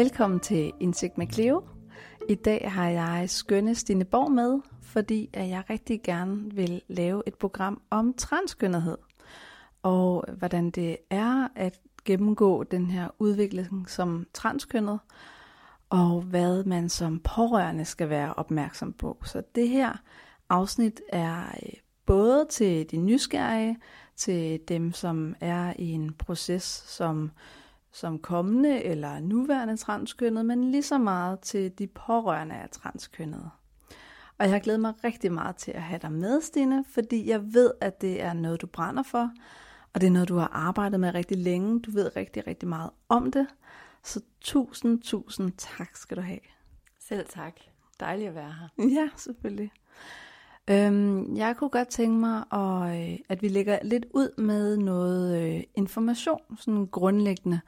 Velkommen til Indsigt med Cleo. I dag har jeg skønne Stine Borg med, fordi at jeg rigtig gerne vil lave et program om transkønnethed. Og hvordan det er at gennemgå den her udvikling som transkønnet, og hvad man som pårørende skal være opmærksom på. Så det her afsnit er øh, både til de nysgerrige, til dem, som er i en proces som, som kommende eller nuværende transkønnet, men lige så meget til de pårørende af transkønnet. Og jeg har glædet mig rigtig meget til at have dig med, Stine, fordi jeg ved, at det er noget, du brænder for, og det er noget, du har arbejdet med rigtig længe. Du ved rigtig, rigtig meget om det. Så tusind, tusind tak skal du have. Selv tak. Dejligt at være her. Ja, selvfølgelig. Øhm, jeg kunne godt tænke mig, at, øh, at vi lægger lidt ud med noget øh, information, sådan grundlæggende,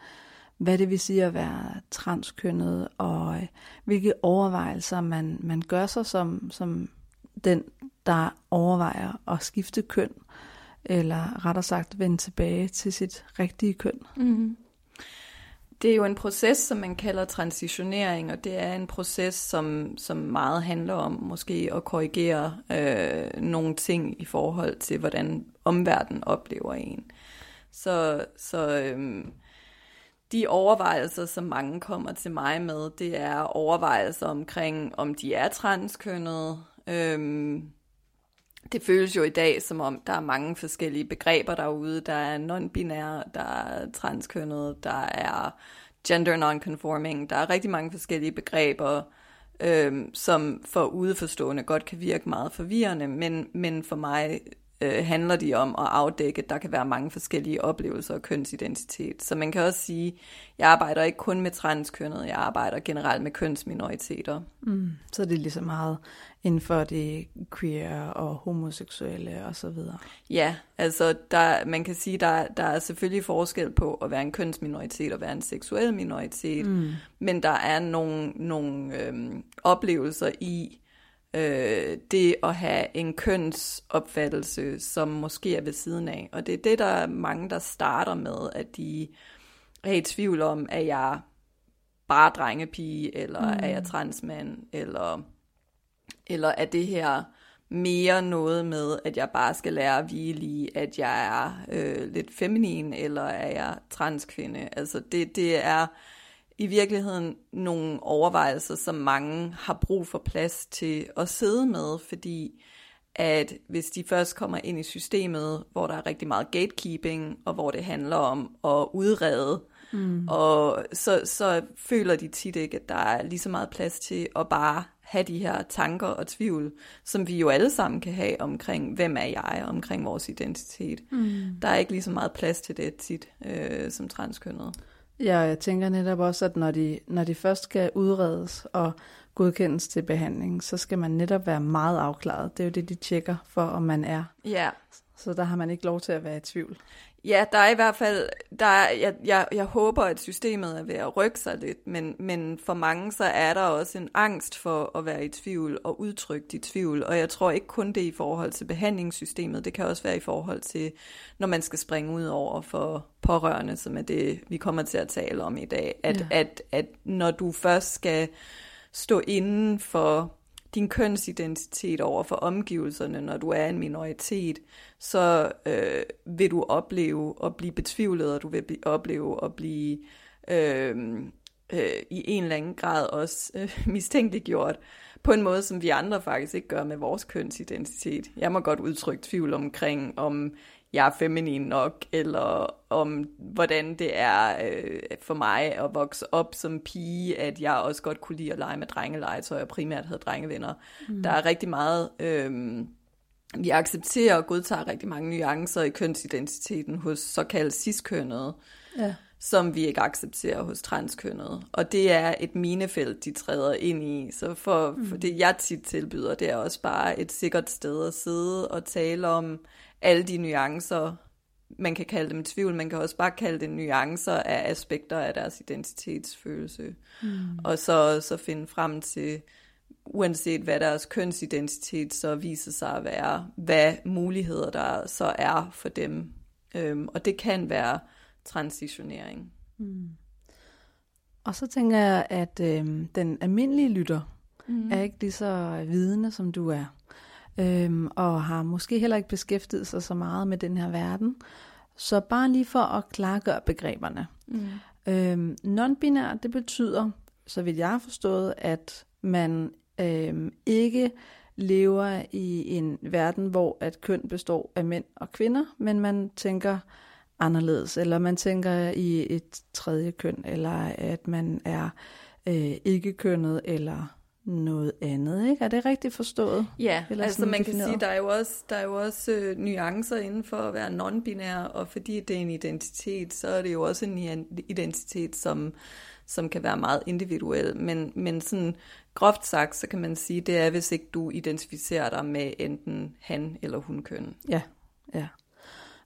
hvad det vil sige at være transkønnet, og øh, hvilke overvejelser man, man gør sig som, som den, der overvejer at skifte køn, eller rettere sagt vende tilbage til sit rigtige køn. Mm-hmm. Det er jo en proces, som man kalder transitionering, og det er en proces, som, som meget handler om måske at korrigere øh, nogle ting i forhold til, hvordan omverdenen oplever en. Så, så øh, de overvejelser, som mange kommer til mig med, det er overvejelser omkring, om de er transkønnede. Øh, det føles jo i dag, som om der er mange forskellige begreber derude. Der er non-binær, der er transkønnet, der er gender non-conforming. Der er rigtig mange forskellige begreber, øhm, som for udeforstående godt kan virke meget forvirrende, men, men for mig øh, handler de om at afdække, at der kan være mange forskellige oplevelser af kønsidentitet. Så man kan også sige, jeg arbejder ikke kun med transkønnet, jeg arbejder generelt med kønsminoriteter. Mm, så det er lige så meget inden for det queer og homoseksuelle og så videre. Ja, altså der, man kan sige, der, der er selvfølgelig forskel på at være en kønsminoritet og være en seksuel minoritet, mm. men der er nogle, nogle øhm, oplevelser i øh, det at have en kønsopfattelse, som måske er ved siden af. Og det er det, der er mange, der starter med, at de er i tvivl om, at jeg bare drengepige, eller mm. er jeg transmand, eller, eller er det her mere noget med, at jeg bare skal lære at hvile i, at jeg er øh, lidt feminin, eller er jeg transkvinde. Altså det, det er i virkeligheden nogle overvejelser, som mange har brug for plads til at sidde med, fordi at hvis de først kommer ind i systemet, hvor der er rigtig meget gatekeeping, og hvor det handler om at udrede, mm. og så, så føler de tit ikke, at der er lige så meget plads til at bare have de her tanker og tvivl, som vi jo alle sammen kan have omkring, hvem er jeg, omkring vores identitet. Mm. Der er ikke lige så meget plads til det tit øh, som transkønnet. Ja, jeg tænker netop også, at når de, når de først skal udredes og godkendes til behandling, så skal man netop være meget afklaret. Det er jo det, de tjekker for, om man er. Ja. Så der har man ikke lov til at være i tvivl. Ja, der er i hvert fald, der er, jeg, jeg, jeg håber, at systemet er ved at rykke sig lidt, men, men for mange så er der også en angst for at være i tvivl og udtrykke de tvivl, og jeg tror ikke kun det i forhold til behandlingssystemet, det kan også være i forhold til, når man skal springe ud over for pårørende, som er det, vi kommer til at tale om i dag, at, ja. at, at når du først skal stå inden for din kønsidentitet over for omgivelserne, når du er en minoritet, så øh, vil du opleve at blive betvivlet, og du vil opleve at blive øh, øh, i en eller anden grad også øh, mistænkeliggjort på en måde, som vi andre faktisk ikke gør med vores kønsidentitet. Jeg må godt udtrykke tvivl omkring, om jeg er feminin nok, eller om hvordan det er øh, for mig at vokse op som pige, at jeg også godt kunne lide at lege med drengelegetøj, og primært havde drengevenner. Mm. Der er rigtig meget... Øh, vi accepterer og godtager rigtig mange nuancer i kønsidentiteten hos såkaldt ciskønnede, ja. som vi ikke accepterer hos transkønnede. Og det er et minefelt, de træder ind i. Så for, mm. for det, jeg tit tilbyder, det er også bare et sikkert sted at sidde og tale om alle de nuancer, man kan kalde dem tvivl, man kan også bare kalde det nuancer af aspekter af deres identitetsfølelse. Mm. Og så, så finde frem til, uanset hvad deres kønsidentitet så viser sig at være, hvad muligheder der så er for dem. Øhm, og det kan være transitionering. Mm. Og så tænker jeg, at øh, den almindelige lytter mm. er ikke lige så vidende, som du er. Øhm, og har måske heller ikke beskæftiget sig så meget med den her verden. Så bare lige for at klargøre begreberne. Mm. Øhm, non-binær, det betyder, så vidt jeg har forstået, at man øhm, ikke lever i en verden, hvor at køn består af mænd og kvinder, men man tænker anderledes, eller man tænker i et tredje køn, eller at man er øh, ikke kønnet, eller noget andet, ikke? Er det rigtigt forstået? Ja, Eller altså man defineret? kan sige, der er jo også, der er jo også øh, nuancer inden for at være non-binær, og fordi det er en identitet, så er det jo også en identitet, som, som kan være meget individuel. Men, men sådan groft sagt, så kan man sige, det er, hvis ikke du identificerer dig med enten han eller hun køn. Ja, ja.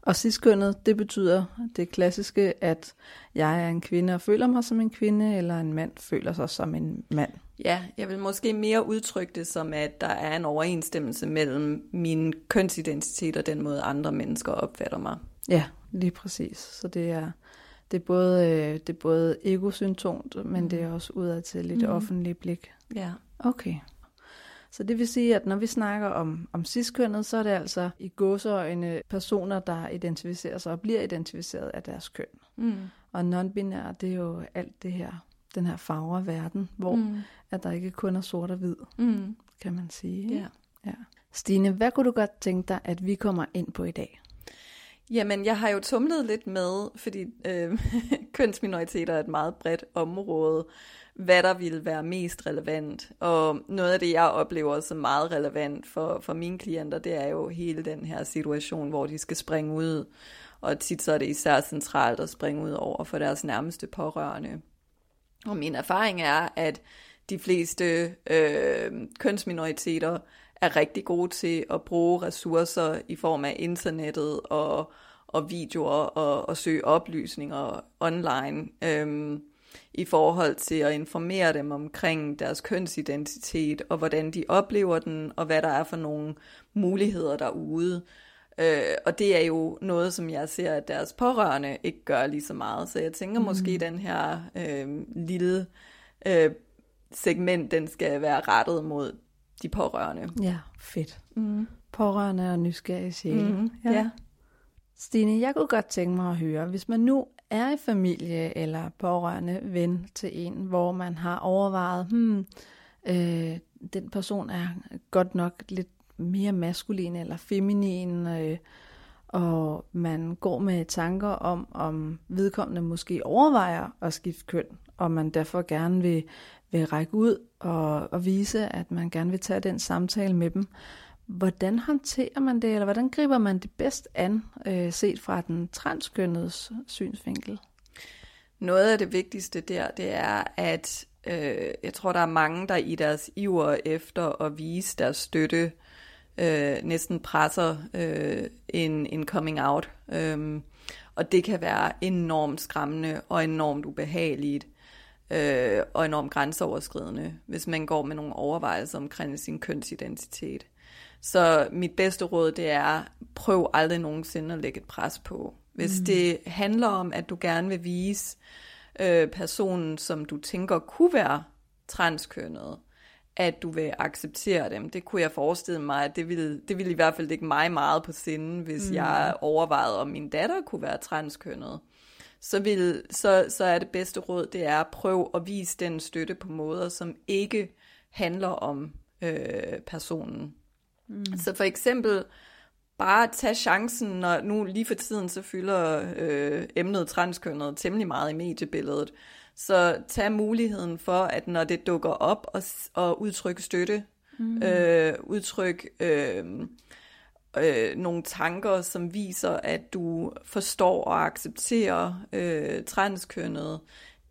Og sidstkønnet, det betyder det klassiske, at jeg er en kvinde og føler mig som en kvinde, eller en mand føler sig som en mand. Ja, jeg vil måske mere udtrykke det som, at der er en overensstemmelse mellem min kønsidentitet og den måde, andre mennesker opfatter mig. Ja, lige præcis. Så det er, det er både, øh, det er både egosymptomt, men mm. det er også udad til et mm. offentligt blik. Ja. Okay. Så det vil sige, at når vi snakker om, om ciskønnet, så er det altså i gåseøjne personer, der identificerer sig og bliver identificeret af deres køn. Mm. Og non-binær, det er jo alt det her, den her farver verden, hvor mm. at der ikke kun er sort og hvid, mm. kan man sige. Ja. ja. Stine, hvad kunne du godt tænke dig, at vi kommer ind på i dag? Jamen, jeg har jo tumlet lidt med, fordi øh, kønsminoriteter er et meget bredt område, hvad der ville være mest relevant. Og noget af det, jeg oplever som meget relevant for, for mine klienter, det er jo hele den her situation, hvor de skal springe ud. Og tit så er det især centralt at springe ud over for deres nærmeste pårørende. Og min erfaring er, at de fleste øh, kønsminoriteter er rigtig gode til at bruge ressourcer i form af internettet og, og videoer og, og søge oplysninger online. Øh, i forhold til at informere dem omkring deres kønsidentitet, og hvordan de oplever den, og hvad der er for nogle muligheder derude. Øh, og det er jo noget, som jeg ser, at deres pårørende ikke gør lige så meget. Så jeg tænker mm. måske, at den her øh, lille øh, segment, den skal være rettet mod de pårørende. Ja, fedt. Mm. Pårørende og nysgerrige sjæle. Mm. Ja. ja. Stine, jeg kunne godt tænke mig at høre, hvis man nu er i familie eller pårørende ven til en, hvor man har overvejet, hmm, øh, den person er godt nok lidt mere maskulin eller feminin, øh, og man går med tanker om, om vedkommende måske overvejer at skifte køn, og man derfor gerne vil, vil række ud og, og vise, at man gerne vil tage den samtale med dem. Hvordan håndterer man det, eller hvordan griber man det bedst an, øh, set fra den transkønnedes synsvinkel? Noget af det vigtigste der, det er, at øh, jeg tror, der er mange, der i deres iver efter at vise deres støtte, øh, næsten presser øh, en, en coming out. Øh, og det kan være enormt skræmmende og enormt ubehageligt øh, og enormt grænseoverskridende, hvis man går med nogle overvejelser omkring sin kønsidentitet. Så mit bedste råd, det er, prøv aldrig nogensinde at lægge et pres på. Hvis mm. det handler om, at du gerne vil vise øh, personen, som du tænker kunne være transkønnet, at du vil acceptere dem. Det kunne jeg forestille mig, at det ville, det ville i hvert fald ikke mig meget på sinden, hvis mm. jeg overvejede, om min datter kunne være transkønnet. Så, vil, så, så er det bedste råd, det er at prøve at vise den støtte på måder, som ikke handler om øh, personen. Mm. Så for eksempel bare tage chancen, når nu lige for tiden så fylder øh, emnet transkønnet temmelig meget i mediebilledet. Så tag muligheden for, at når det dukker op og, og udtrykke støtte, mm. øh, udtryk øh, øh, nogle tanker, som viser, at du forstår og accepterer øh, transkønnet.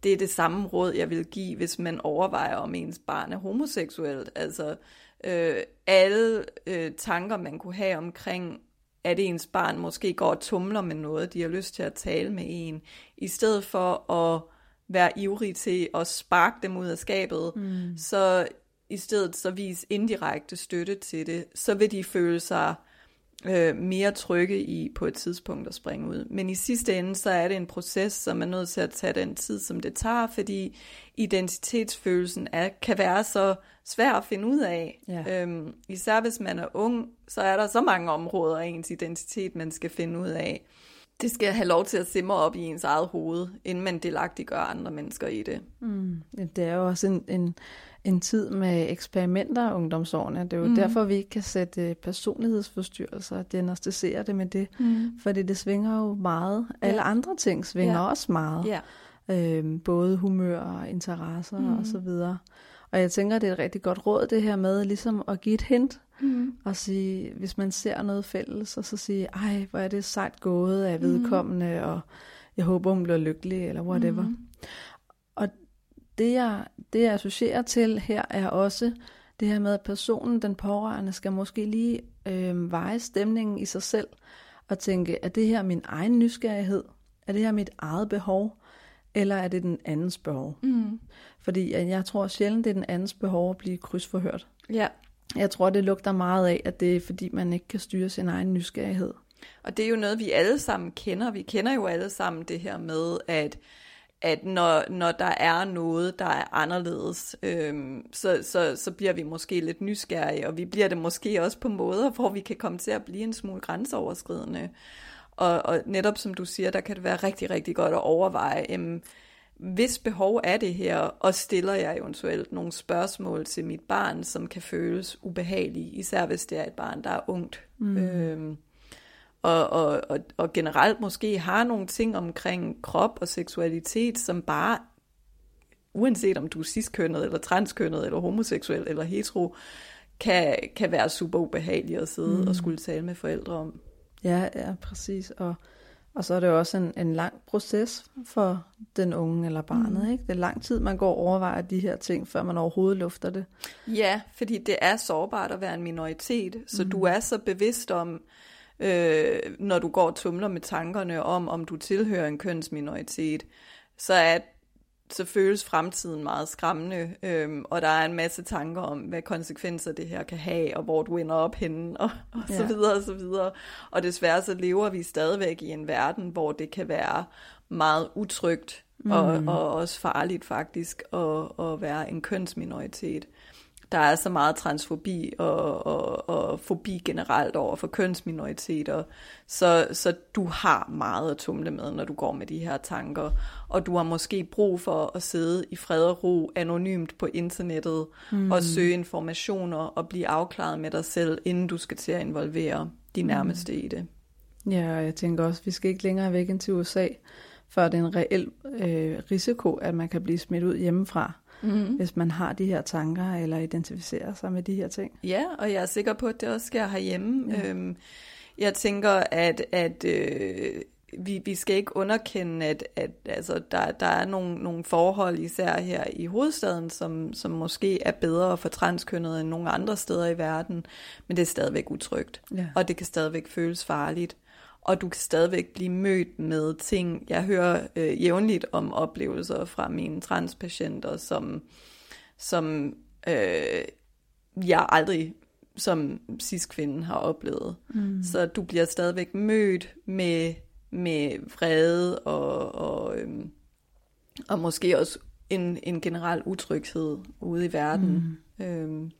Det er det samme råd, jeg vil give, hvis man overvejer, om ens barn er homoseksuelt. Altså, øh, alle øh, tanker, man kunne have omkring, at ens barn måske går og tumler med noget, de har lyst til at tale med en, i stedet for at være ivrig til at sparke dem ud af skabet, mm. så i stedet så vis indirekte støtte til det, så vil de føle sig øh, mere trygge i på et tidspunkt at springe ud. Men i sidste ende, så er det en proces, som er nødt til at tage den tid, som det tager, fordi identitetsfølelsen er, kan være så svær at finde ud af. Ja. Øhm, især hvis man er ung, så er der så mange områder af ens identitet, man skal finde ud af. Det skal have lov til at simre op i ens eget hoved, inden man delagtiggør andre mennesker i det. Mm. Det er jo også en, en, en tid med eksperimenter ungdomsårene. Det er jo mm. derfor, vi ikke kan sætte personlighedsforstyrrelser og diagnostisere det med det. Mm. Fordi det svinger jo meget. Alle ja. andre ting svinger ja. også meget. Ja. Øhm, både humør og interesser mm. og så videre. Og jeg tænker, det er et rigtig godt råd, det her med ligesom at give et hint. Mm. Og sige, hvis man ser noget fælles, og så sige, ej, hvor er det sejt gået af vedkommende, mm. og jeg håber, hun bliver lykkelig, eller whatever. Mm. Det jeg, det, jeg associerer til her, er også det her med, at personen, den pårørende, skal måske lige øh, veje stemningen i sig selv, og tænke, er det her min egen nysgerrighed? Er det her mit eget behov? Eller er det den andens behov? Mm. Fordi jeg tror sjældent, det er den andens behov at blive krydsforhørt. Ja. Jeg tror, det lugter meget af, at det er fordi, man ikke kan styre sin egen nysgerrighed. Og det er jo noget, vi alle sammen kender. Vi kender jo alle sammen det her med, at at når, når der er noget, der er anderledes, øhm, så, så, så bliver vi måske lidt nysgerrige, og vi bliver det måske også på måder, hvor vi kan komme til at blive en smule grænseoverskridende. Og, og netop som du siger, der kan det være rigtig, rigtig godt at overveje, øhm, hvis behov er det her, og stiller jeg eventuelt nogle spørgsmål til mit barn, som kan føles ubehagelige, især hvis det er et barn, der er ungt. Mm. Øhm, og, og, og, og generelt måske har nogle ting omkring krop og seksualitet, som bare, uanset om du er ciskønnet, eller transkønnet, eller homoseksuel, eller hetero, kan, kan være super ubehageligt at sidde mm. og skulle tale med forældre om. Ja, ja, præcis. Og, og så er det jo også en, en lang proces for den unge eller barnet. Mm. Ikke? Det er lang tid, man går og overvejer de her ting, før man overhovedet lufter det. Ja, fordi det er sårbart at være en minoritet, så mm. du er så bevidst om, øh, når du går og tumler med tankerne om, om du tilhører en kønsminoritet, så er så føles fremtiden meget skræmmende, øhm, og der er en masse tanker om, hvad konsekvenser det her kan have, og hvor du ender op henne, og, og ja. så videre, og så videre. Og desværre så lever vi stadigvæk i en verden, hvor det kan være meget utrygt, mm. og, og også farligt faktisk, at, at være en kønsminoritet der er så meget transfobi og, og, og fobi generelt over for kønsminoriteter, så, så du har meget at tumle med, når du går med de her tanker, og du har måske brug for at sidde i fred og ro anonymt på internettet mm. og søge informationer og blive afklaret med dig selv, inden du skal til at involvere de mm. nærmeste mm. i det. Ja, og jeg tænker også, at vi skal ikke længere væk end til USA, før det er en reel øh, risiko, at man kan blive smidt ud hjemmefra mm-hmm. hvis man har de her tanker eller identificerer sig med de her ting. Ja, og jeg er sikker på, at det også sker herhjemme. Ja. Øhm, jeg tænker, at, at øh, vi, vi skal ikke underkende, at, at altså, der, der er nogle, nogle forhold, især her i hovedstaden, som, som måske er bedre for transkønnet end nogle andre steder i verden, men det er stadigvæk utrygt, ja. og det kan stadigvæk føles farligt og du kan stadigvæk blive mødt med ting. Jeg hører øh, jævnligt om oplevelser fra mine transpatienter, som, som øh, jeg aldrig som cis-kvinde har oplevet. Mm. Så du bliver stadigvæk mødt med, med vrede og, og, øhm, og måske også en, en generel utryghed ude i verden, mm. øhm,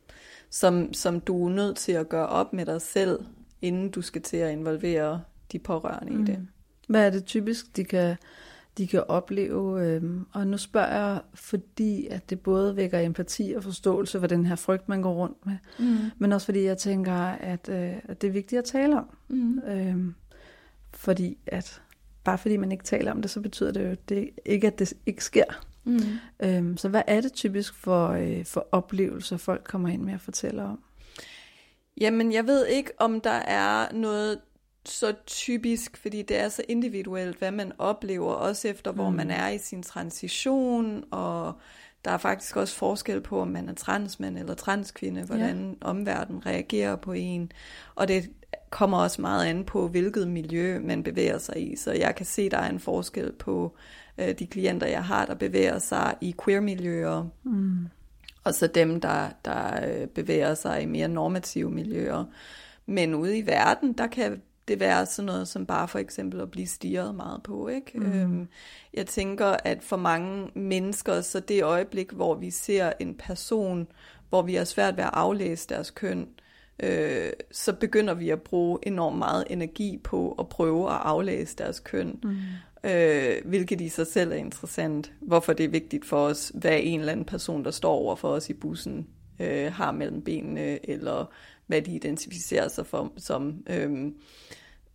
som, som du er nødt til at gøre op med dig selv, inden du skal til at involvere de pårørende mm. i det. Hvad er det typisk, de kan, de kan opleve? Øhm, og nu spørger jeg, fordi at det både vækker empati og forståelse for den her frygt, man går rundt med, mm. men også fordi jeg tænker, at, øh, at det er vigtigt at tale om. Mm. Øhm, fordi at bare fordi man ikke taler om det, så betyder det jo det ikke, at det ikke sker. Mm. Øhm, så hvad er det typisk for, øh, for oplevelser, folk kommer ind med at fortælle om? Jamen, jeg ved ikke, om der er noget så typisk, fordi det er så individuelt, hvad man oplever, også efter hvor mm. man er i sin transition, og der er faktisk også forskel på, om man er transmand eller transkvinde, hvordan ja. omverdenen reagerer på en, og det kommer også meget an på, hvilket miljø man bevæger sig i, så jeg kan se, der er en forskel på øh, de klienter, jeg har, der bevæger sig i queer-miljøer, mm. og så dem, der, der øh, bevæger sig i mere normative miljøer. Men ude i verden, der kan det være sådan noget som bare for eksempel at blive stirret meget på. Ikke? Mm. Øhm, jeg tænker, at for mange mennesker, så det øjeblik, hvor vi ser en person, hvor vi har svært ved at aflæse deres køn, øh, så begynder vi at bruge enormt meget energi på at prøve at aflæse deres køn. Mm. Øh, hvilket i sig selv er interessant. Hvorfor det er vigtigt for os, hvad en eller anden person, der står over for os i bussen, øh, har mellem benene, eller hvad de identificerer sig for, som. Øh,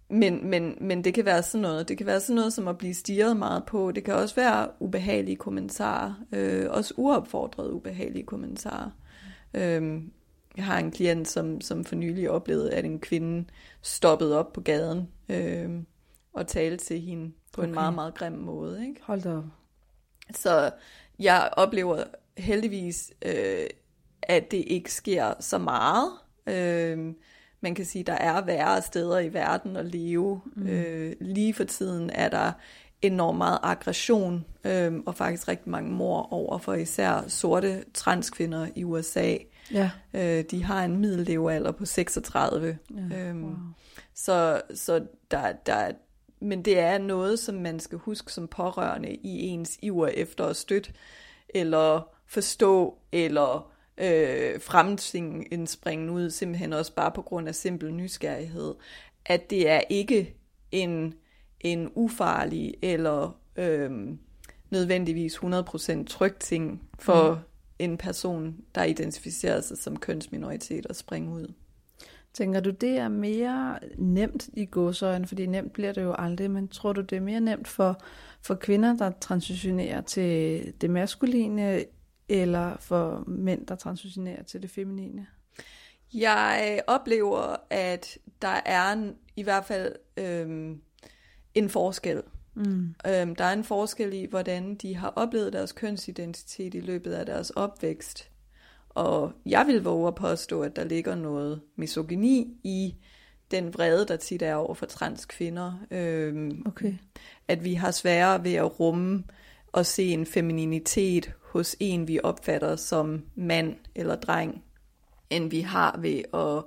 men, men, men det kan være sådan noget. Det kan være sådan noget som at blive stirret meget på. Det kan også være ubehagelige kommentarer. Øh, også uopfordrede ubehagelige kommentarer. Øh, jeg har en klient, som, som for nylig oplevede, at en kvinde stoppede op på gaden øh, og talte til hende på okay. en meget, meget grim måde. Ikke? Hold da op. Så jeg oplever heldigvis, øh, at det ikke sker så meget. Øh, man kan sige, der er værre steder i verden at leve. Mm. Øh, lige for tiden er der enormt meget aggression, øh, og faktisk rigtig mange mor over for især sorte transkvinder i USA. Ja. Øh, de har en middellevealder på 36. Ja, øhm, wow. Så, så der, der, men det er noget, som man skal huske som pårørende i ens iver efter at støtte, eller forstå, eller øh, fremtvinge en springen ud, simpelthen også bare på grund af simpel nysgerrighed, at det er ikke en, en ufarlig eller øh, nødvendigvis 100% tryg ting for mm. en person, der identificerer sig som kønsminoritet at springe ud. Tænker du, det er mere nemt i godsøjen, fordi nemt bliver det jo aldrig, men tror du, det er mere nemt for, for kvinder, der transitionerer til det maskuline, eller for mænd, der transitionerer til det feminine? Jeg oplever, at der er en, i hvert fald øhm, en forskel. Mm. Øhm, der er en forskel i, hvordan de har oplevet deres kønsidentitet i løbet af deres opvækst. Og jeg vil våge at påstå, at der ligger noget misogyni i den vrede, der tit er over for transkvinder. Øhm, okay. At vi har sværere ved at rumme og se en femininitet hos en, vi opfatter som mand eller dreng, end vi har ved at,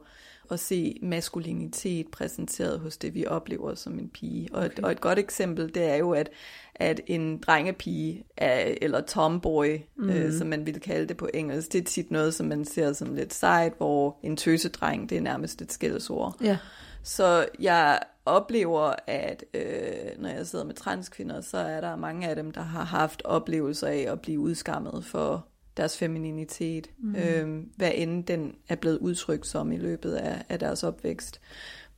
at se maskulinitet præsenteret hos det, vi oplever som en pige. Og, okay. et, og et godt eksempel, det er jo, at, at en drengepige, er, eller tomboy, mm. øh, mhm. som man vil kalde det på engelsk, det er tit noget, som man ser som lidt sejt, hvor en tøsedreng, det er nærmest et skældsord. Ja. Så jeg oplever, at øh, når jeg sidder med transkvinder, så er der mange af dem, der har haft oplevelser af at blive udskammet for deres femininitet, mm. øh, hvad end den er blevet udtrykt som i løbet af, af deres opvækst,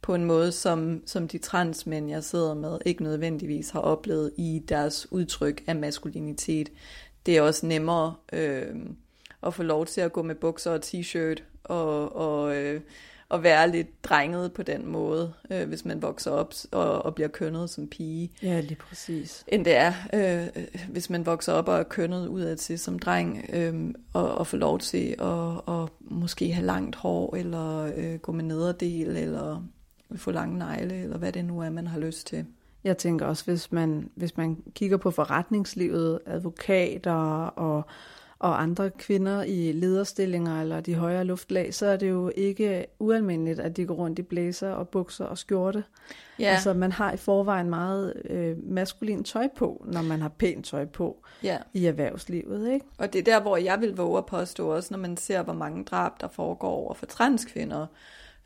på en måde, som, som de transmænd, jeg sidder med, ikke nødvendigvis har oplevet i deres udtryk af maskulinitet. Det er også nemmere øh, at få lov til at gå med bukser og t-shirt og, og øh, at være lidt drenget på den måde, øh, hvis man vokser op og, og bliver kønnet som pige. Ja, lige præcis. End det er, øh, hvis man vokser op og er kønnet ud af til som dreng, øh, og, og få lov til at og måske have langt hår, eller øh, gå med nederdel, eller få lange negle, eller hvad det nu er, man har lyst til. Jeg tænker også, hvis man, hvis man kigger på forretningslivet, advokater og og andre kvinder i lederstillinger eller de højere luftlag, så er det jo ikke ualmindeligt, at de går rundt i blæser og bukser og skjorte. Ja. Altså man har i forvejen meget øh, maskulin tøj på, når man har pænt tøj på ja. i erhvervslivet. Ikke? Og det er der, hvor jeg vil våge at påstå også, når man ser, hvor mange drab, der foregår over for transkvinder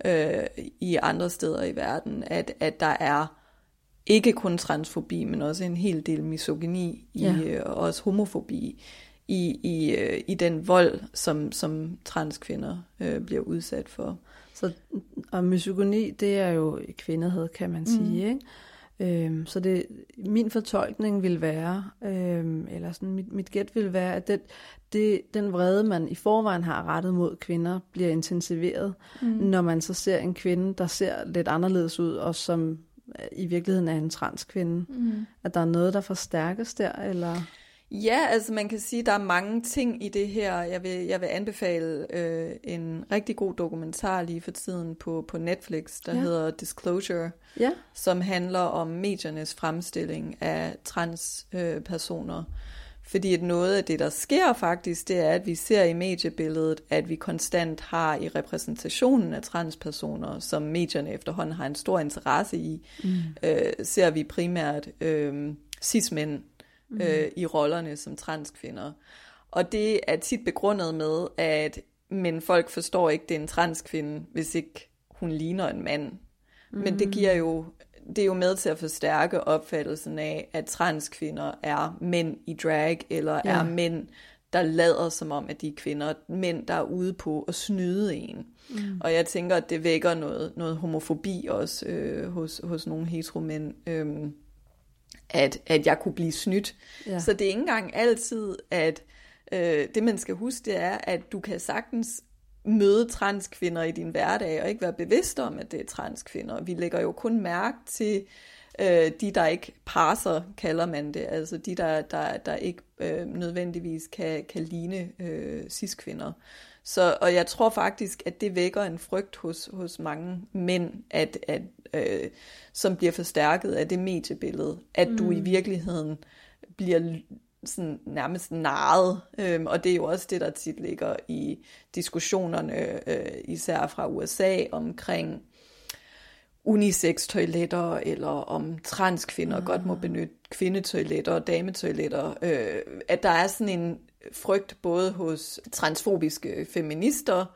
øh, i andre steder i verden, at, at der er ikke kun transfobi, men også en hel del misogyni i, ja. øh, og også homofobi i, i, øh, i den vold, som, som transkvinder øh, bliver udsat for. Så, og misogyni, det er jo kvinderhed, kan man mm. sige. Ikke? Øhm, så det, min fortolkning vil være, øhm, eller sådan mit, mit gæt vil være, at det, det, den vrede, man i forvejen har rettet mod kvinder, bliver intensiveret, mm. når man så ser en kvinde, der ser lidt anderledes ud, og som i virkeligheden er en transkvinde. Mm. At der er noget, der forstærkes der, eller... Ja, altså man kan sige, at der er mange ting i det her. Jeg vil, jeg vil anbefale øh, en rigtig god dokumentar lige for tiden på, på Netflix, der ja. hedder Disclosure, ja. som handler om mediernes fremstilling af transpersoner. Øh, Fordi at noget af det, der sker faktisk, det er, at vi ser i mediebilledet, at vi konstant har i repræsentationen af transpersoner, som medierne efterhånden har en stor interesse i, mm. øh, ser vi primært øh, cis-mænd mm. øh, i rollerne som transkvinder. Og det er tit begrundet med, at men folk forstår ikke, det er en transkvinde, hvis ikke hun ligner en mand. Mm. Men det giver jo det er jo med til at forstærke opfattelsen af, at transkvinder er mænd i drag, eller ja. er mænd, der lader som om, at de er kvinder. Mænd, der er ude på at snyde en. Mm. Og jeg tænker, at det vækker noget, noget homofobi også øh, hos, hos nogle heteromænd. Øh, at, at jeg kunne blive snydt. Ja. Så det er ikke engang altid, at øh, det man skal huske, det er, at du kan sagtens møde transkvinder i din hverdag, og ikke være bevidst om, at det er transkvinder. Vi lægger jo kun mærke til øh, de, der ikke passer, kalder man det, altså de, der, der, der ikke øh, nødvendigvis kan, kan ligne øh, cis-kvinder. Så, og jeg tror faktisk, at det vækker en frygt hos, hos mange mænd, at, at, øh, som bliver forstærket af det mediebillede, at mm. du i mm. virkeligheden bliver sådan nærmest narret, øhm, og det er jo også det, der tit ligger i diskussionerne, øh, især fra USA, omkring unisex-toiletter, eller om transkvinder mm. godt må benytte kvindetoiletter og dametoiletter. Øh, at der er sådan en frygt både hos transfobiske feminister,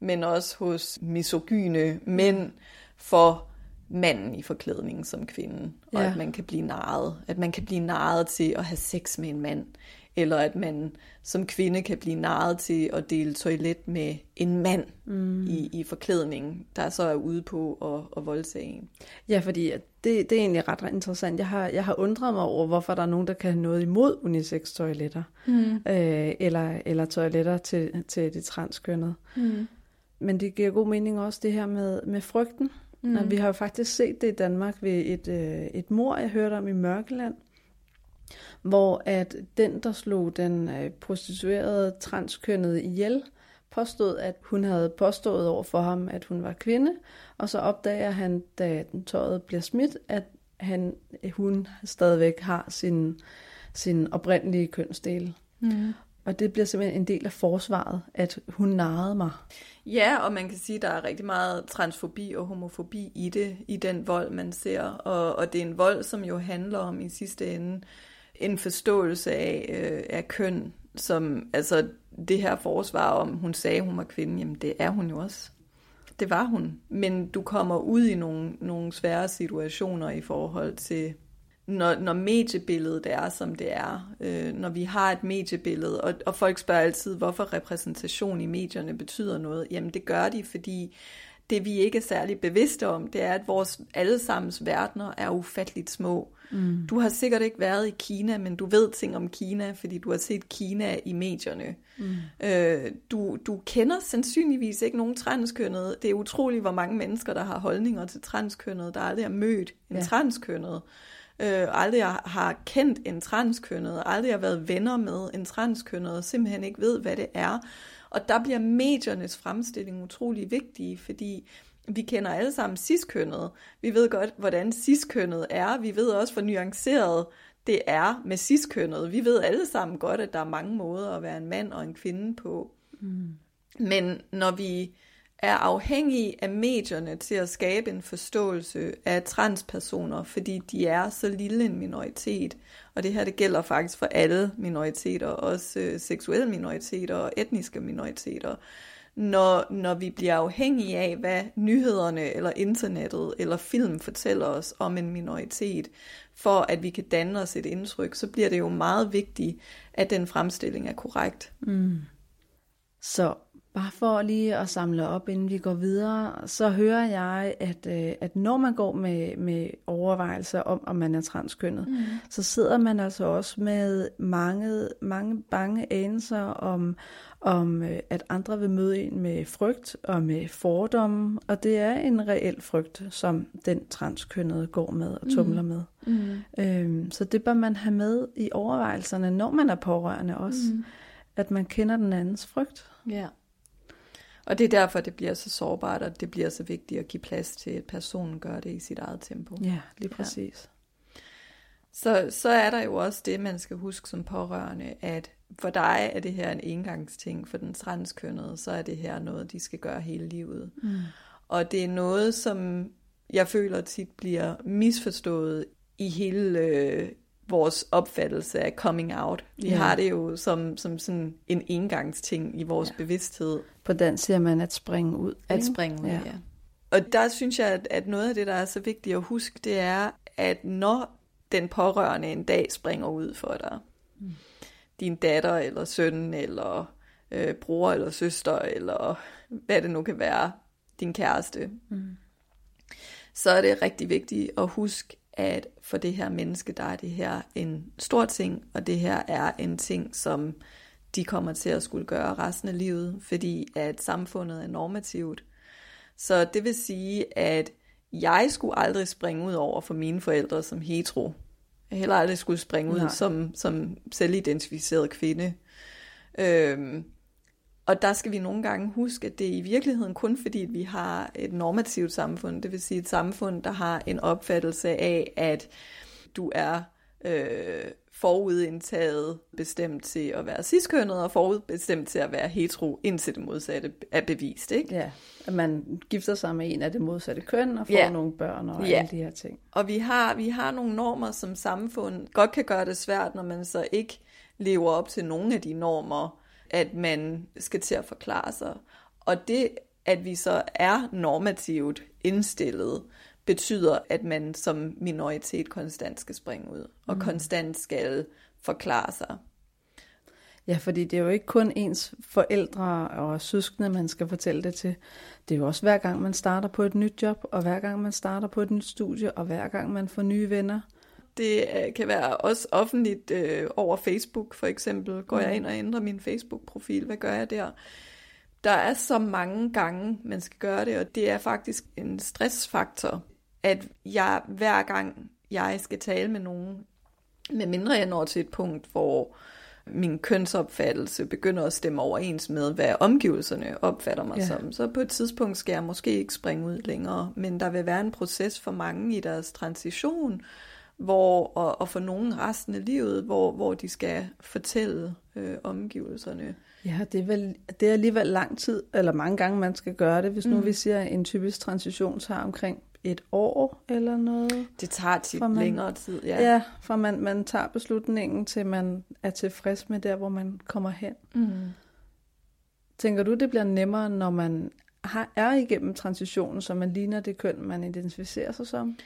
men også hos misogyne mænd for manden i forklædningen som kvinde, og ja. at man kan blive narret. At man kan blive narret til at have sex med en mand, eller at man som kvinde kan blive narret til at dele toilet med en mand mm. i, i forklædning, der så er ude på at, at voldtage en. Ja, fordi det, det er egentlig ret, interessant. Jeg har, jeg har undret mig over, hvorfor der er nogen, der kan have noget imod unisex-toiletter, mm. øh, eller, eller toiletter til, til det transkønnede. Mm. Men det giver god mening også det her med, med frygten. Mm. Og vi har jo faktisk set det i Danmark ved et, øh, et mor, jeg hørte om i Mørkeland, hvor at den, der slog den øh, prostituerede transkønnede ihjel, påstod, at hun havde påstået over for ham, at hun var kvinde, og så opdager han, da den tøjet bliver smidt, at han, hun stadigvæk har sin, sin oprindelige kønsdel. Mm. Og det bliver simpelthen en del af forsvaret, at hun narrede mig. Ja, og man kan sige, at der er rigtig meget transfobi og homofobi i det, i den vold, man ser. Og, og det er en vold, som jo handler om i sidste ende en forståelse af, øh, af køn, som altså det her forsvar om, hun sagde, hun var kvinde, jamen det er hun jo også. Det var hun. Men du kommer ud i nogle, nogle svære situationer i forhold til når, når mediebilledet er, som det er, øh, når vi har et mediebillede, og, og folk spørger altid, hvorfor repræsentation i medierne betyder noget. Jamen det gør de, fordi det vi ikke er særlig bevidste om, det er, at vores allesammens verdener er ufatteligt små. Mm. Du har sikkert ikke været i Kina, men du ved ting om Kina, fordi du har set Kina i medierne. Mm. Øh, du, du kender sandsynligvis ikke nogen transkønnede. Det er utroligt, hvor mange mennesker, der har holdninger til transkønnede, der aldrig har mødt en ja. transkønnet øh, aldrig har kendt en transkønnet, aldrig har været venner med en transkønnet, og simpelthen ikke ved, hvad det er. Og der bliver mediernes fremstilling utrolig vigtige, fordi vi kender alle sammen ciskønnet. Vi ved godt, hvordan ciskønnet er. Vi ved også, hvor nuanceret det er med ciskønnet. Vi ved alle sammen godt, at der er mange måder at være en mand og en kvinde på. Mm. Men når vi er afhængige af medierne til at skabe en forståelse af transpersoner, fordi de er så lille en minoritet. Og det her det gælder faktisk for alle minoriteter, også øh, seksuelle minoriteter og etniske minoriteter. Når, når vi bliver afhængige af, hvad nyhederne eller internettet eller film fortæller os om en minoritet, for at vi kan danne os et indtryk, så bliver det jo meget vigtigt, at den fremstilling er korrekt. Mm. Så Bare for lige at samle op, inden vi går videre, så hører jeg, at, øh, at når man går med, med overvejelser om, om man er transkønnet, mm. så sidder man altså også med mange, mange bange anelser om, om, øh, at andre vil møde en med frygt og med fordomme, og det er en reel frygt, som den transkønnede går med og tumler mm. med. Mm. Øhm, så det bør man have med i overvejelserne, når man er pårørende også, mm. at man kender den andens frygt. Ja. Yeah. Og det er derfor, det bliver så sårbart, og det bliver så vigtigt at give plads til, at personen gør det i sit eget tempo. Ja, lige præcis. Ja. Så, så er der jo også det, man skal huske som pårørende, at for dig er det her en engangsting, for den transkønnede, så er det her noget, de skal gøre hele livet. Mm. Og det er noget, som jeg føler tit bliver misforstået i hele øh, vores opfattelse af coming out. Vi ja. har det jo som, som sådan en engangsting i vores ja. bevidsthed. På den siger man at springe ud. At springe ud, ja. ja. Og der synes jeg, at, at noget af det, der er så vigtigt at huske, det er, at når den pårørende en dag springer ud for dig, mm. din datter eller søn, eller øh, bror eller søster, eller hvad det nu kan være, din kæreste, mm. så er det rigtig vigtigt at huske, at for det her menneske, der er det her en stor ting, og det her er en ting, som de kommer til at skulle gøre resten af livet, fordi at samfundet er normativt. Så det vil sige, at jeg skulle aldrig springe ud over for mine forældre som hetero. Jeg heller aldrig skulle springe ud som, som selvidentificeret kvinde. Øhm, og der skal vi nogle gange huske, at det er i virkeligheden kun fordi, vi har et normativt samfund, det vil sige et samfund, der har en opfattelse af, at du er øh, forudindtaget bestemt til at være ciskønnet, og forudbestemt til at være hetero, indtil det modsatte er bevist. Ikke? Ja, at man gifter sig med en af det modsatte køn, og får ja. nogle børn og ja. alle de her ting. Og vi har, vi har nogle normer som samfund, godt kan gøre det svært, når man så ikke lever op til nogle af de normer, at man skal til at forklare sig. Og det, at vi så er normativt indstillet, betyder, at man som minoritet konstant skal springe ud, og mm. konstant skal forklare sig. Ja, fordi det er jo ikke kun ens forældre og søskende, man skal fortælle det til. Det er jo også hver gang, man starter på et nyt job, og hver gang man starter på et nyt studie, og hver gang man får nye venner. Det øh, kan være også offentligt øh, over Facebook for eksempel. Går mm. jeg ind og ændrer min Facebook-profil, hvad gør jeg der? Der er så mange gange, man skal gøre det, og det er faktisk en stressfaktor, at jeg hver gang jeg skal tale med nogen, med mindre jeg når til et punkt, hvor min kønsopfattelse begynder at stemme overens med, hvad omgivelserne opfatter mig ja. som. Så på et tidspunkt skal jeg måske ikke springe ud længere, men der vil være en proces for mange i deres transition, hvor, og, og for nogen resten af livet, hvor, hvor de skal fortælle øh, omgivelserne. Ja, det er, vel, det er alligevel lang tid, eller mange gange man skal gøre det. Hvis nu mm. vi siger, at en typisk transition tager omkring et år eller noget. Det tager tit man, længere tid, ja. Ja, for man, man tager beslutningen til, man er tilfreds med der, hvor man kommer hen. Mm. Tænker du, det bliver nemmere, når man har, er igennem transitionen, så man ligner det køn, man identificerer sig som?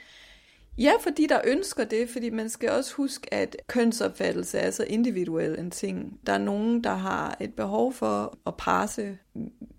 Ja, fordi der ønsker det, fordi man skal også huske, at kønsopfattelse er så individuel en ting. Der er nogen, der har et behov for at passe.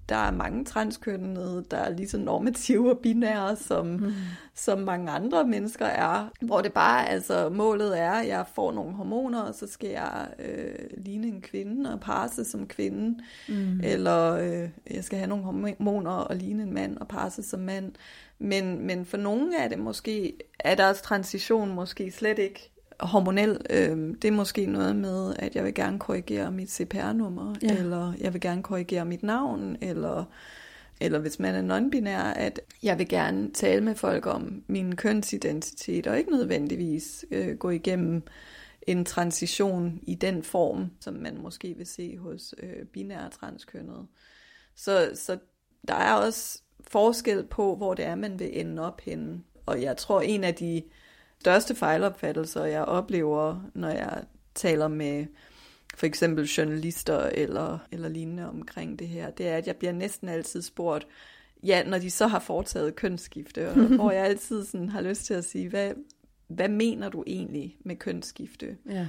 Der er mange transkønnede, der er lige så normative og binære, som, mm. som mange andre mennesker er. Hvor det bare, altså målet er, at jeg får nogle hormoner, og så skal jeg øh, ligne en kvinde og passe som kvinde. Mm. Eller øh, jeg skal have nogle hormoner og ligne en mand og passe som mand. Men, men for nogle er det måske, er deres transition måske slet ikke hormonel. Øh, det er måske noget med, at jeg vil gerne korrigere mit CPR-nummer, ja. eller jeg vil gerne korrigere mit navn, eller, eller hvis man er non-binær, at jeg vil gerne tale med folk om min kønsidentitet, og ikke nødvendigvis øh, gå igennem en transition i den form, som man måske vil se hos øh, binære transkønnede. Så, så der er også forskel på, hvor det er, man vil ende op henne. Og jeg tror, en af de største fejlopfattelser, jeg oplever, når jeg taler med for eksempel journalister eller, eller lignende omkring det her, det er, at jeg bliver næsten altid spurgt, ja, når de så har foretaget kønsskifte, og hvor jeg altid sådan har lyst til at sige, hvad, hvad mener du egentlig med kønsskifte? Ja,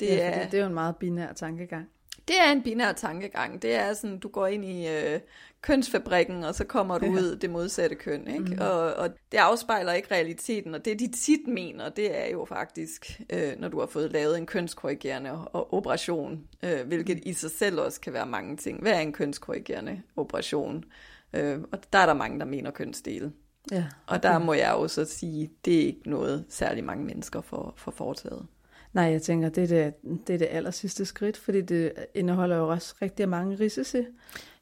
det, ja, er, det er jo en meget binær tankegang. Det er en binær tankegang. Det er sådan, du går ind i øh, kønsfabrikken, og så kommer du ja. ud det modsatte køn. Ikke? Mm. Og, og det afspejler ikke realiteten, og det de tit mener, det er jo faktisk, øh, når du har fået lavet en kønskorrigerende operation, øh, hvilket mm. i sig selv også kan være mange ting. Hvad er en kønskorrigerende operation? Øh, og der er der mange, der mener kønsdele. Ja. Og der må jeg også sige, det er ikke noget særlig mange mennesker får, får foretaget. Nej, jeg tænker, det er det, det er det aller sidste skridt, fordi det indeholder jo også rigtig mange risici.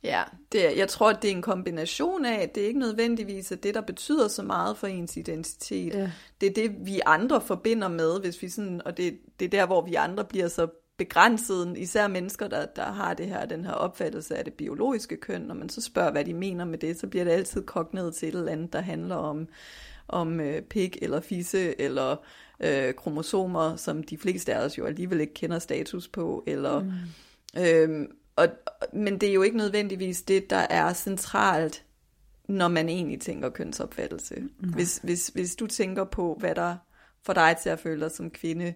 Ja, det, jeg tror, det er en kombination af, at det er ikke nødvendigvis er det, der betyder så meget for ens identitet. Ja. Det er det, vi andre forbinder med, hvis vi sådan, og det, det er der, hvor vi andre bliver så begrænset, især mennesker, der, der har det her, den her opfattelse af det biologiske køn. Når man så spørger, hvad de mener med det, så bliver det altid kogt ned til et eller andet, der handler om, om øh, pik eller fisse eller øh, kromosomer, som de fleste af os jo alligevel ikke kender status på. Eller, mm. øh, og, men det er jo ikke nødvendigvis det, der er centralt, når man egentlig tænker kønsopfattelse. Mm. Hvis, hvis, hvis du tænker på, hvad der får dig til at føle dig som kvinde,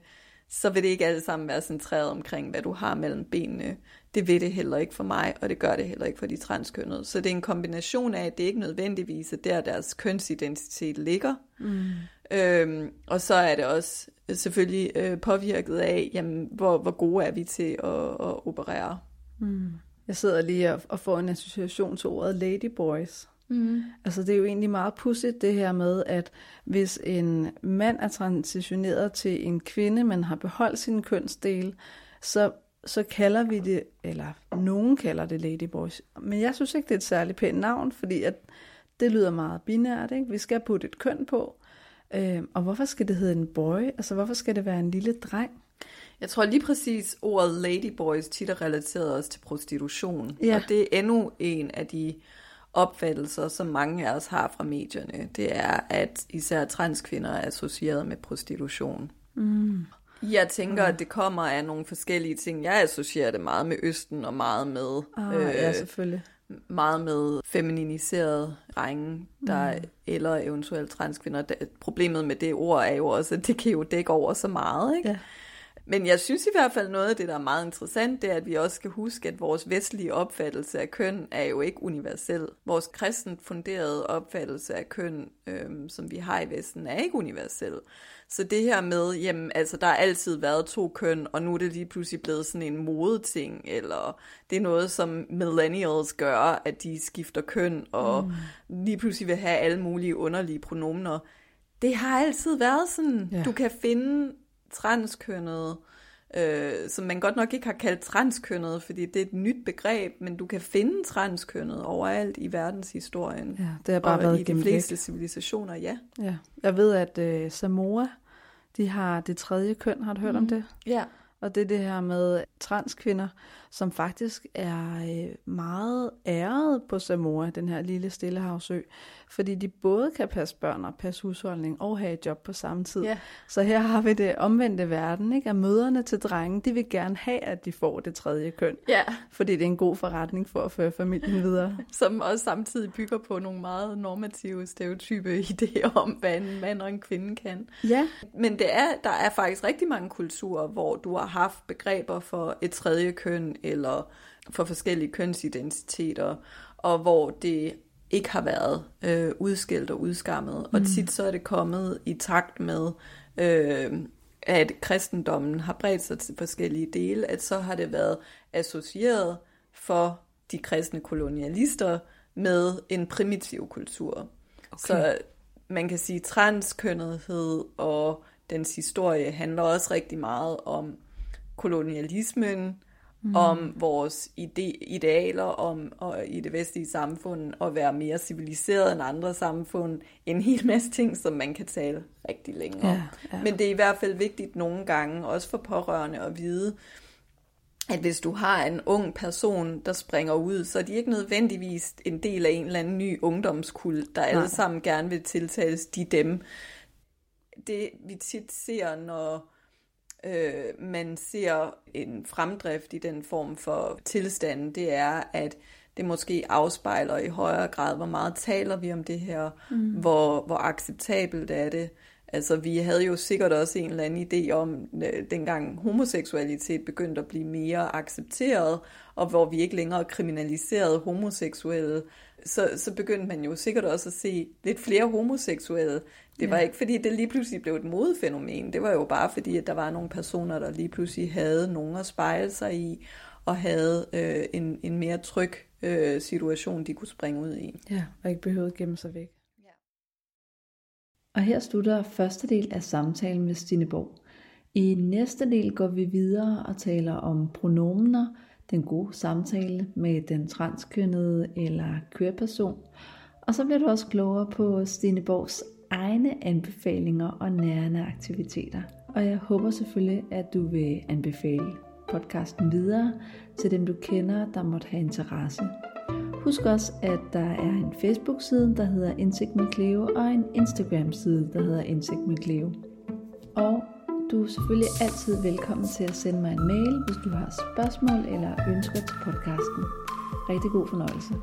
så vil det ikke alle sammen være centreret omkring, hvad du har mellem benene. Det vil det heller ikke for mig, og det gør det heller ikke for de transkønnede. Så det er en kombination af, at det ikke nødvendigvis er der, deres kønsidentitet ligger. Mm. Øhm, og så er det også selvfølgelig øh, påvirket af, jamen, hvor, hvor gode er vi til at, at operere. Mm. Jeg sidder lige og, og får en association til ordet ladyboys. Mm. Altså det er jo egentlig meget pudsigt det her med, at hvis en mand er transitioneret til en kvinde, men har beholdt sin kønsdel, så, så kalder vi det, eller nogen kalder det ladyboys. Men jeg synes ikke, det er et særligt pænt navn, fordi at det lyder meget binært. Ikke? Vi skal putte et køn på. Øh, og hvorfor skal det hedde en boy? Altså hvorfor skal det være en lille dreng? Jeg tror lige præcis ordet ladyboys tit er relateret også til prostitution. Ja. Og det er endnu en af de opfattelser, som mange af os har fra medierne. Det er, at især transkvinder er associeret med prostitution. Mm. Jeg tænker, mm. at det kommer af nogle forskellige ting. Jeg associerer det meget med Østen og meget med... Ah, øh, ja, selvfølgelig. Meget med femininiserede drenge, der mm. eller eventuelt transkvinder. Problemet med det ord er jo også, at det kan jo dække over så meget, ikke? Ja. Men jeg synes i hvert fald noget af det, der er meget interessant, det er, at vi også skal huske, at vores vestlige opfattelse af køn er jo ikke universel. Vores kristent funderede opfattelse af køn, øhm, som vi har i Vesten, er ikke universel. Så det her med, jamen, altså, der har altid været to køn, og nu er det lige pludselig blevet sådan en modeting, eller det er noget, som millennials gør, at de skifter køn, og mm. lige pludselig vil have alle mulige underlige pronomener. Det har altid været sådan. Ja. Du kan finde transkønnet, øh, som man godt nok ikke har kaldt transkønnet, fordi det er et nyt begreb, men du kan finde transkønnet overalt i verdenshistorien. Ja, det har bare og været i de fleste civilisationer, ja. ja. Jeg ved, at øh, Samoa, de har det tredje køn, har du hørt mm. om det? Ja. Og det er det her med transkvinder, som faktisk er øh, meget æret på Samoa, den her lille stillehavsø, fordi de både kan passe børn og passe husholdning og have et job på samme tid. Yeah. Så her har vi det omvendte verden, ikke? at møderne til drenge, de vil gerne have, at de får det tredje køn, yeah. fordi det er en god forretning for at føre familien videre. Som også samtidig bygger på nogle meget normative, stereotype idéer om, hvad en mand og en kvinde kan. Ja. Men det er, der er faktisk rigtig mange kulturer, hvor du har haft begreber for et tredje køn, eller for forskellige kønsidentiteter, og hvor det ikke har været øh, udskilt og udskammet. Mm. Og tit så er det kommet i takt med, øh, at kristendommen har bredt sig til forskellige dele, at så har det været associeret for de kristne kolonialister med en primitiv kultur. Okay. Så man kan sige, transkønnethed og dens historie handler også rigtig meget om kolonialismen, mm. om vores ide- idealer om og i det vestlige samfund at være mere civiliseret end andre samfund. En hel masse ting, som man kan tale rigtig længe om. Ja, ja. Men det er i hvert fald vigtigt nogle gange, også for pårørende at vide, at hvis du har en ung person, der springer ud, så er de ikke nødvendigvis en del af en eller anden ny ungdomskult, der Nej. alle sammen gerne vil tiltales de dem. Det vi tit ser, når øh, man ser en fremdrift i den form for tilstand, det er, at det måske afspejler i højere grad, hvor meget taler vi om det her, mm. hvor, hvor acceptabelt er det. Altså, vi havde jo sikkert også en eller anden idé om, øh, dengang homoseksualitet begyndte at blive mere accepteret, og hvor vi ikke længere kriminaliserede homoseksuelle, så, så begyndte man jo sikkert også at se lidt flere homoseksuelle. Det var ja. ikke fordi, det lige pludselig blev et modefænomen. Det var jo bare fordi, at der var nogle personer, der lige pludselig havde nogen at spejle sig i, og havde øh, en, en mere tryg øh, situation, de kunne springe ud i. Ja, og ikke behøvede at gemme sig væk. Og her slutter første del af samtalen med Stine Borg. I næste del går vi videre og taler om pronomener, den gode samtale med den transkønnede eller køreperson. Og så bliver du også klogere på Stine Borgs egne anbefalinger og nærende aktiviteter. Og jeg håber selvfølgelig, at du vil anbefale podcasten videre til dem, du kender, der måtte have interesse. Husk også, at der er en Facebook-side, der hedder Indsigt med Cleo, og en Instagram-side, der hedder Indsigt med Cleo. Og du er selvfølgelig altid velkommen til at sende mig en mail, hvis du har spørgsmål eller ønsker til podcasten. Rigtig god fornøjelse.